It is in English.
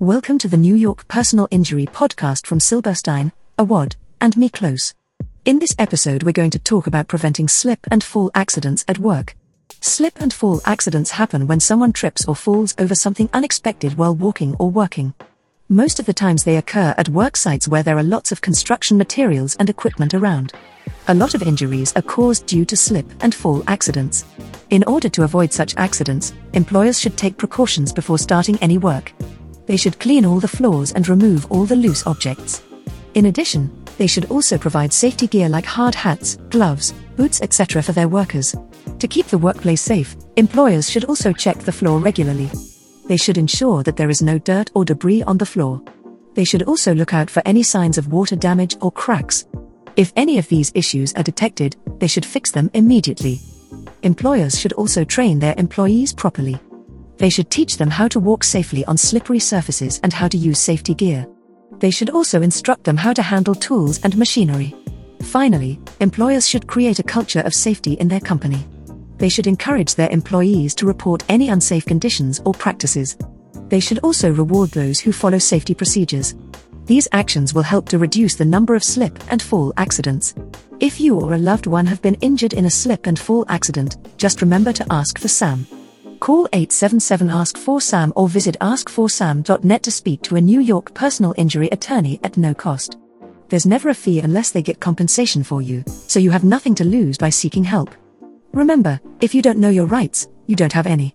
Welcome to the New York Personal Injury Podcast from Silberstein, Awad, and Miklos. In this episode, we're going to talk about preventing slip and fall accidents at work. Slip and fall accidents happen when someone trips or falls over something unexpected while walking or working. Most of the times they occur at work sites where there are lots of construction materials and equipment around. A lot of injuries are caused due to slip and fall accidents. In order to avoid such accidents, employers should take precautions before starting any work. They should clean all the floors and remove all the loose objects. In addition, they should also provide safety gear like hard hats, gloves, boots, etc. for their workers. To keep the workplace safe, employers should also check the floor regularly. They should ensure that there is no dirt or debris on the floor. They should also look out for any signs of water damage or cracks. If any of these issues are detected, they should fix them immediately. Employers should also train their employees properly. They should teach them how to walk safely on slippery surfaces and how to use safety gear. They should also instruct them how to handle tools and machinery. Finally, employers should create a culture of safety in their company they should encourage their employees to report any unsafe conditions or practices. They should also reward those who follow safety procedures. These actions will help to reduce the number of slip and fall accidents. If you or a loved one have been injured in a slip and fall accident, just remember to ask for SAM. Call 877 Ask for SAM or visit askforsam.net to speak to a New York personal injury attorney at no cost. There's never a fee unless they get compensation for you, so you have nothing to lose by seeking help. Remember, if you don't know your rights, you don't have any.